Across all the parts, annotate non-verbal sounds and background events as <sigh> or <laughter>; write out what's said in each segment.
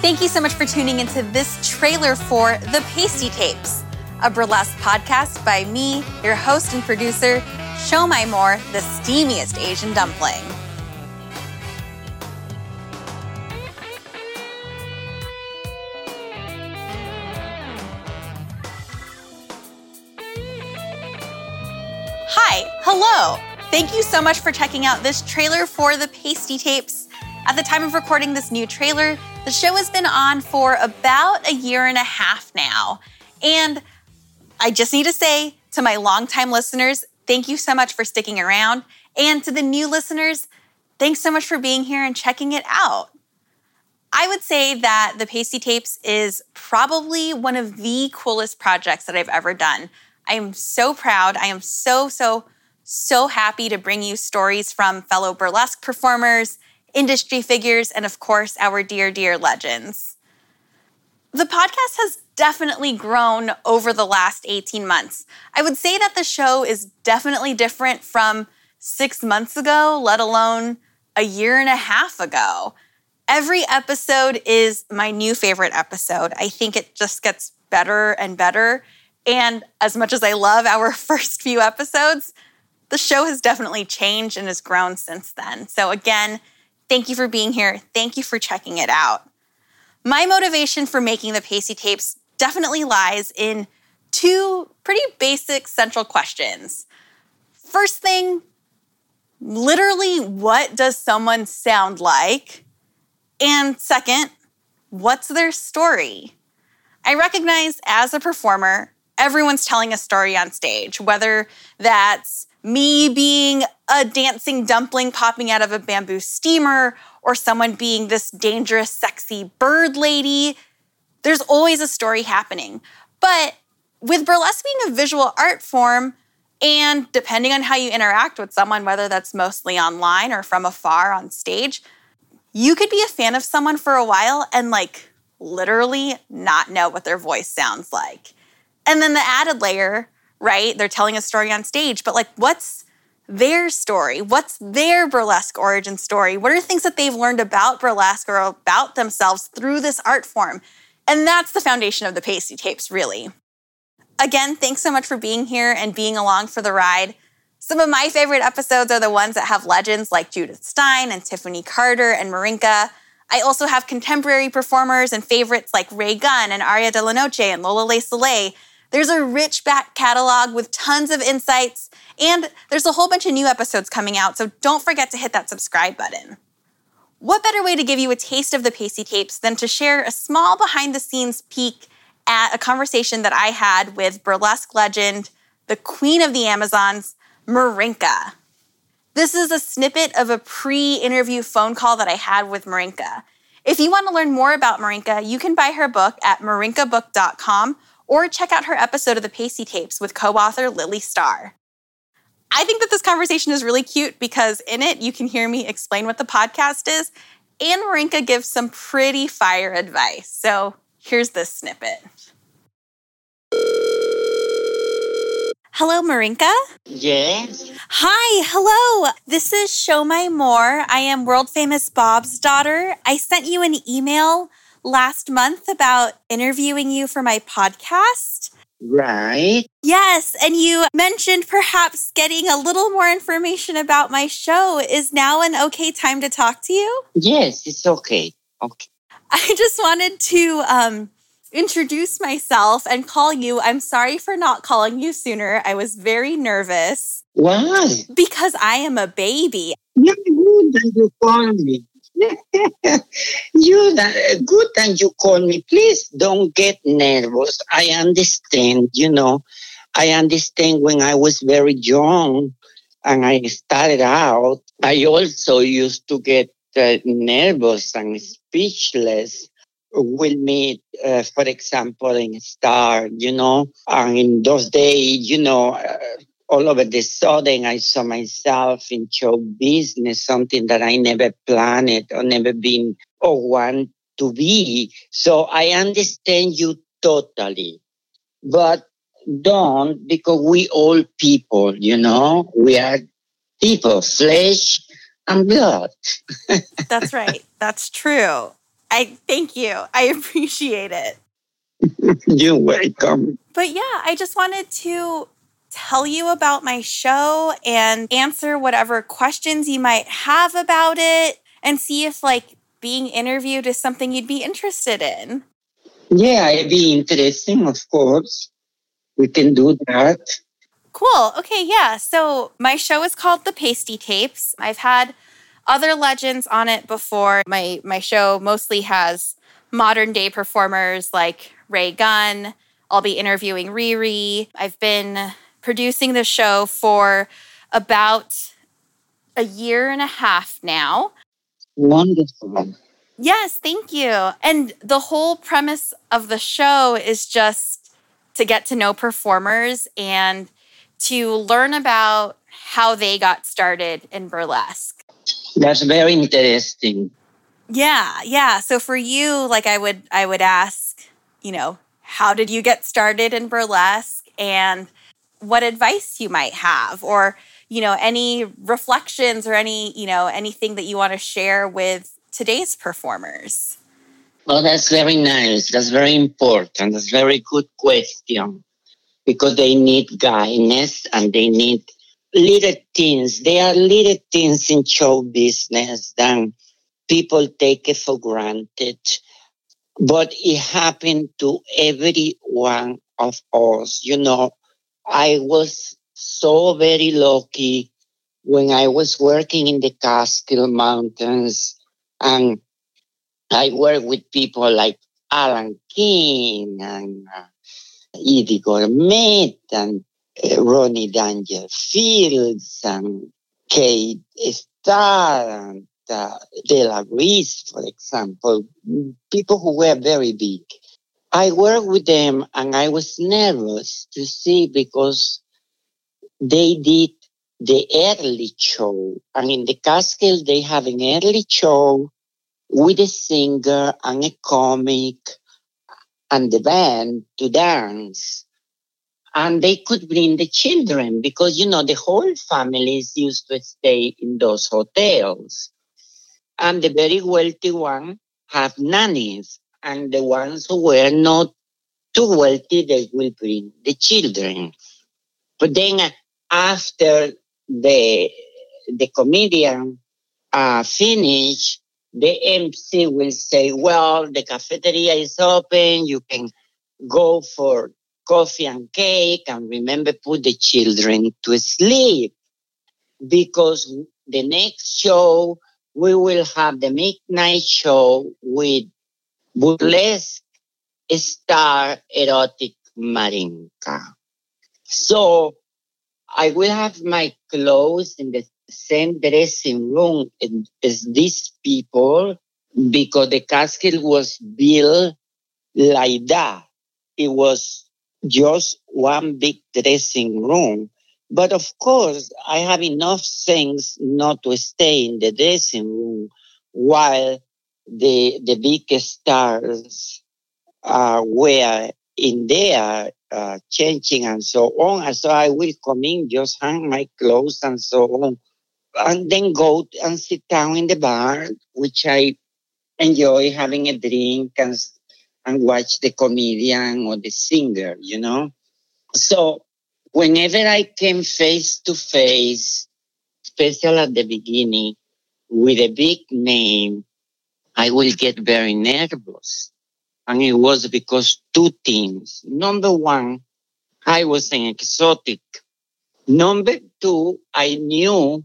Thank you so much for tuning into this trailer for The Pastie Tapes, a burlesque podcast by me, your host and producer, Siomai Moore, the steamiest Asian dumpling. Hi, hello. Thank you so much for checking out this trailer for the Pastie Tapes. At the time of recording this new trailer, the show has been on for about a year and a half now. And I just need to say to my longtime listeners, thank you so much for sticking around. And to the new listeners, thanks so much for being here and checking it out. I would say that the Pastie Tapes is probably one of the coolest projects that I've ever done. I am so proud. I am so, so, so happy to bring you stories from fellow burlesque performers, industry figures, and of course, our dear, dear legends. The podcast has definitely grown over the last 18 months. I would say that the show is definitely different from six months ago, let alone a year and a half ago. Every episode is my new favorite episode. I think it just gets better and better. And as much as I love our <laughs> first few episodes, the show has definitely changed and has grown since then. So, again, thank you for being here. Thank you for checking it out. My motivation for making the Pastie tapes definitely lies in two pretty basic central questions. First thing, literally, what does someone sound like? And second, what's their story? I recognize as a performer, everyone's telling a story on stage, whether that's me being a dancing dumpling popping out of a bamboo steamer or someone being this dangerous, sexy bird lady. There's always a story happening. But with burlesque being a visual art form, and depending on how you interact with someone, whether that's mostly online or from afar on stage, you could be a fan of someone for a while and like literally not know what their voice sounds like. And then the added layer, right? They're telling a story on stage, but like, what's their story? What's their burlesque origin story? What are things that they've learned about burlesque or about themselves through this art form? And that's the foundation of the Pastie Tapes, really. Again, thanks so much for being here and being along for the ride. Some of my favorite episodes are the ones that have legends like Judith Stein and Tiffany Carter and Marinka. I also have contemporary performers and favorites like Ray Gunn and Aria de la Noche and Lola Le Soleil there's a rich back catalog with tons of insights, and there's a whole bunch of new episodes coming out, so don't forget to hit that subscribe button. What better way to give you a taste of the Pastie tapes than to share a small behind the scenes peek at a conversation that I had with burlesque legend, the queen of the Amazons, Marinka. This is a snippet of a pre interview phone call that I had with Marinka. If you want to learn more about Marinka, you can buy her book at marinkabook.com or check out her episode of the Pastie Tapes with co author Lily Star. I think that this conversation is really cute because in it, you can hear me explain what the podcast is, and Marinka gives some pretty fire advice. So here's this snippet. Hello, Marinka. Yes. Hi, hello. This is Siomai Moore. I am world famous Bob's daughter. I sent you an email last month about interviewing you for my podcast. Right. Yes. And you mentioned perhaps getting a little more information about my show. Is now an okay time to talk to you? Yes, it's okay. Okay. I just wanted to um, introduce myself and call you. I'm sorry for not calling you sooner. I was very nervous. Why? Because I am a baby. Yeah, good that you me. <laughs> you good and you call me. Please don't get nervous. I understand, you know. I understand when I was very young and I started out, I also used to get uh, nervous and speechless with me, uh, for example, in Star, you know, and in those days, you know, uh, all of a sudden I saw myself in show business, something that I never planned or never been or want to be. So I understand you totally. But don't because we all people, you know, we are people, flesh and blood. <laughs> That's right. That's true. I thank you. I appreciate it. <laughs> You're welcome. But yeah, I just wanted to tell you about my show and answer whatever questions you might have about it and see if like being interviewed is something you'd be interested in. Yeah, it'd be interesting, of course. We can do that. Cool. Okay, yeah. So my show is called The Pastie Tapes. I've had other legends on it before. My my show mostly has modern day performers like Ray Gunn. I'll be interviewing Riri. I've been producing the show for about a year and a half now. Wonderful. Yes, thank you. And the whole premise of the show is just to get to know performers and to learn about how they got started in burlesque. That's very interesting. Yeah, yeah. So for you, like I would I would ask, you know, how did you get started in burlesque and what advice you might have or you know any reflections or any you know anything that you want to share with today's performers? Well that's very nice. That's very important. That's very good question. Because they need guidance and they need little things. There are little things in show business that people take it for granted. But it happened to every one of us. You know I was so very lucky when I was working in the Catskill Mountains and I worked with people like Alan King and uh, Eydie Gormé and uh, Ronnie Dangerfields and Kay Starr and uh, Della Reese, for example, people who were very big. I worked with them and I was nervous to see because they did the early show. And in the Catskill, they have an early show with a singer and a comic and the band to dance. And they could bring the children because, you know, the whole families used to stay in those hotels. And the very wealthy one have nannies and the ones who were not too wealthy, they will bring the children. But then uh, after the the comedian uh, finish, the MC will say, "Well, the cafeteria is open. You can go for coffee and cake, and remember, put the children to sleep because the next show we will have the midnight show with burlesque star erotic marinka. So I will have my clothes in the same dressing room as these people because the Catskill was built like that. It was just one big dressing room. But of course, I have enough things not to stay in the dressing room while the the big stars uh, were in there uh, changing and so on. And so I will come in, just hang my clothes and so on, and then go and sit down in the bar, which I enjoy having a drink and and watch the comedian or the singer, you know. So whenever I came face to face, especially at the beginning, with a big name, I will get very nervous. And it was because two things. Number one, I was an exotic. Number two, I knew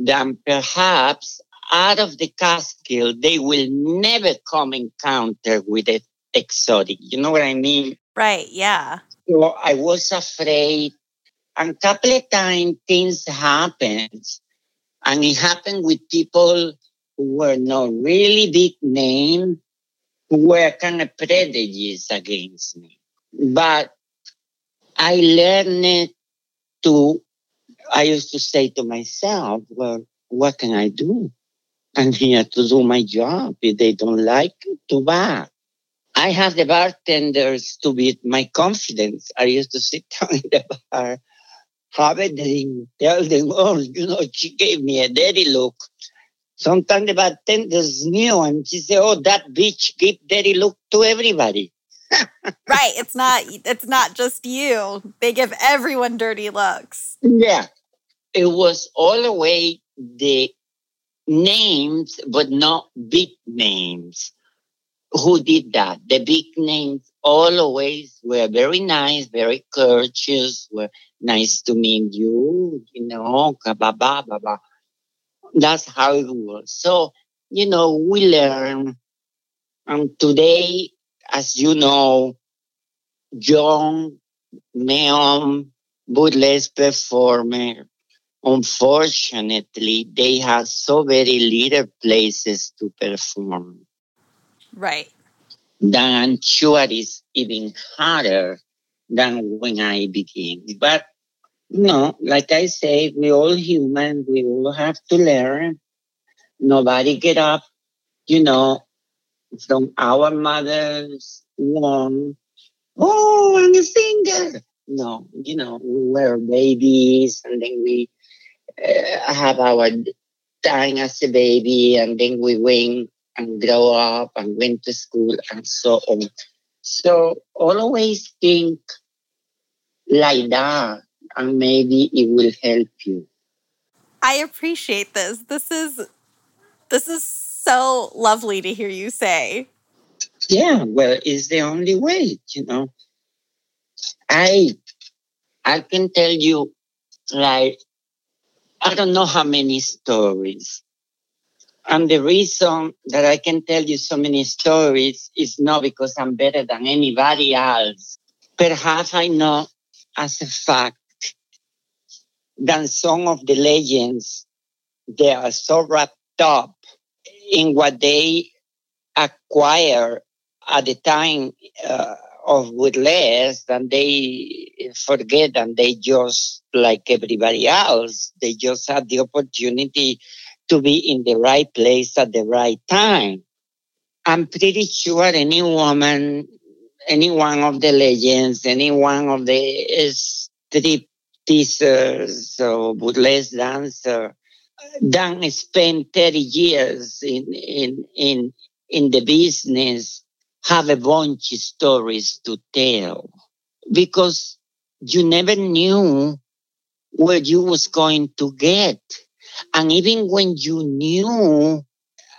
that perhaps out of the Catskill, they will never come encounter with an exotic. You know what I mean? Right, yeah. So I was afraid. And a couple of times things happened. And it happened with people who were not really big name, who were kind of prejudices against me. But I learned to, I used to say to myself, well, what can I do? I'm here to do my job. If they don't like it, too bad. I have the bartenders to be my confidence. I used to sit <laughs> down in the bar, have a drink, tell them, oh, you know, she gave me a dirty look Sometimes the bartenders knew, and she said, "Oh, that bitch give dirty look to everybody." <laughs> right. It's not. It's not just you. They give everyone dirty looks. Yeah, it was all the way the names, but not big names. Who did that? The big names always were very nice, very courteous, were nice to meet you, you know, blah, blah, blah, blah. That's how it was. So, you know, we learn. And today, as you know, young, male, burlesque performer, unfortunately, they have so very little places to perform. Right. Then I'm sure it's even harder than when I began. But no, like I say, we all human. We all have to learn. Nobody get up, you know, from our mother's womb. Oh, I'm a singer. No, you know, we were babies and then we uh, have our time as a baby and then we went and grow up and went to school and so on. So always think like that and maybe it will help you. I appreciate this. This is this is so lovely to hear you say. Yeah, well, it's the only way, you know. I I can tell you like I don't know how many stories. And the reason that I can tell you so many stories is not because I'm better than anybody else. Perhaps I know as a fact that some of the legends, they are so wrapped up in what they acquire at the time uh, of with less than they forget and they just like everybody else they just had the opportunity to be in the right place at the right time. I'm pretty sure any woman any one of the legends any one of the strip teasers or burlesque dancer uh, done spend 30 years in in in in the business have a bunch of stories to tell because you never knew where you was going to get. And even when you knew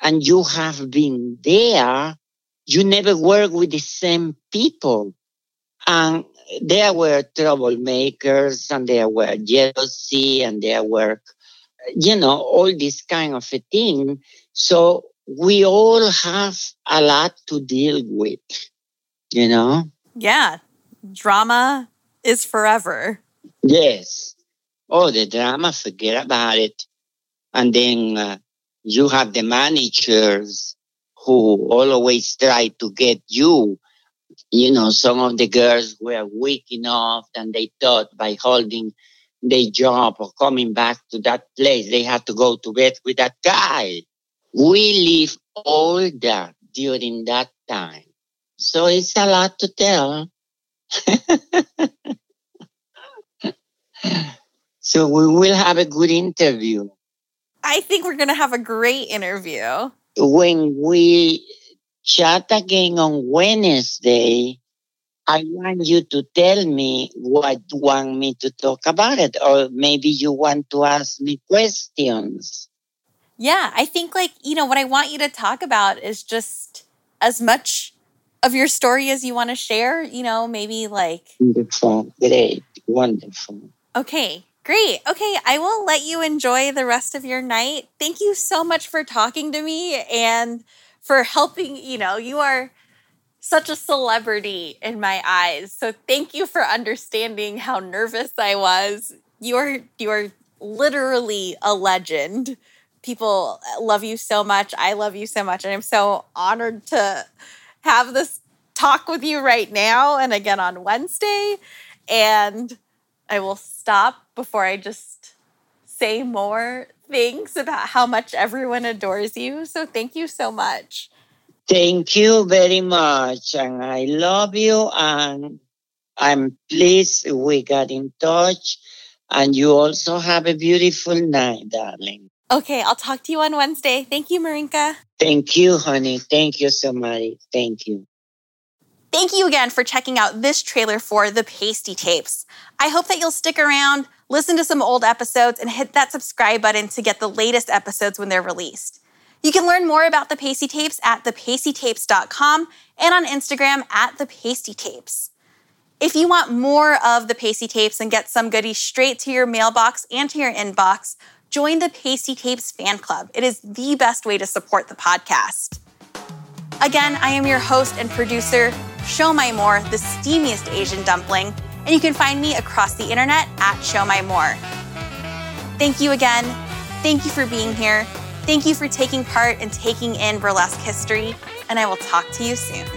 and you have been there, you never work with the same people. And there were troublemakers and there were jealousy and there were, you know, all this kind of a thing. So we all have a lot to deal with, you know? Yeah. Drama is forever. Yes. Oh, the drama, forget about it. And then uh, you have the managers who always try to get you. You know, some of the girls were weak enough and they thought by holding their job or coming back to that place, they had to go to bed with that guy. We live all that during that time. So it's a lot to tell. <laughs> so we will have a good interview. I think we're going to have a great interview. When we chat again on Wednesday, I want you to tell me what you want me to talk about it, or maybe you want to ask me questions. Yeah, I think like, you know, what I want you to talk about is just as much of your story as you want to share, you know, maybe like Wonderful. Great. Wonderful. Okay, great. Okay, I will let you enjoy the rest of your night. Thank you so much for talking to me and for helping, you know, you are such a celebrity in my eyes. So thank you for understanding how nervous I was. You're you're literally a legend people love you so much. I love you so much. And I'm so honored to have this talk with you right now and again on Wednesday. And I will stop before I just say more things about how much everyone adores you. So thank you so much. Thank you very much. And I love you. And I'm pleased we got in touch. And you also have a beautiful night, darling. Okay, I'll talk to you on Wednesday. Thank you, Marinka. Thank you, honey. Thank you so much. Thank you. Thank you again for checking out this trailer for The Pastie Tapes. I hope that you'll stick around, listen to some old episodes, and hit that subscribe button to get the latest episodes when they're released. You can learn more about The Pastie Tapes at thepastietapes.com and on Instagram at The Pastie Tapes. If you want more of the Pastie Tapes and get some goodies straight to your mailbox and to your inbox, join the Pastie Tapes fan club. It is the best way to support the podcast. Again, I am your host and producer, Siomai Moore, the steamiest Asian dumpling, and you can find me across the internet at Siomai Moore. Thank you again. Thank you for being here. Thank you for taking part and taking in burlesque history, and I will talk to you soon.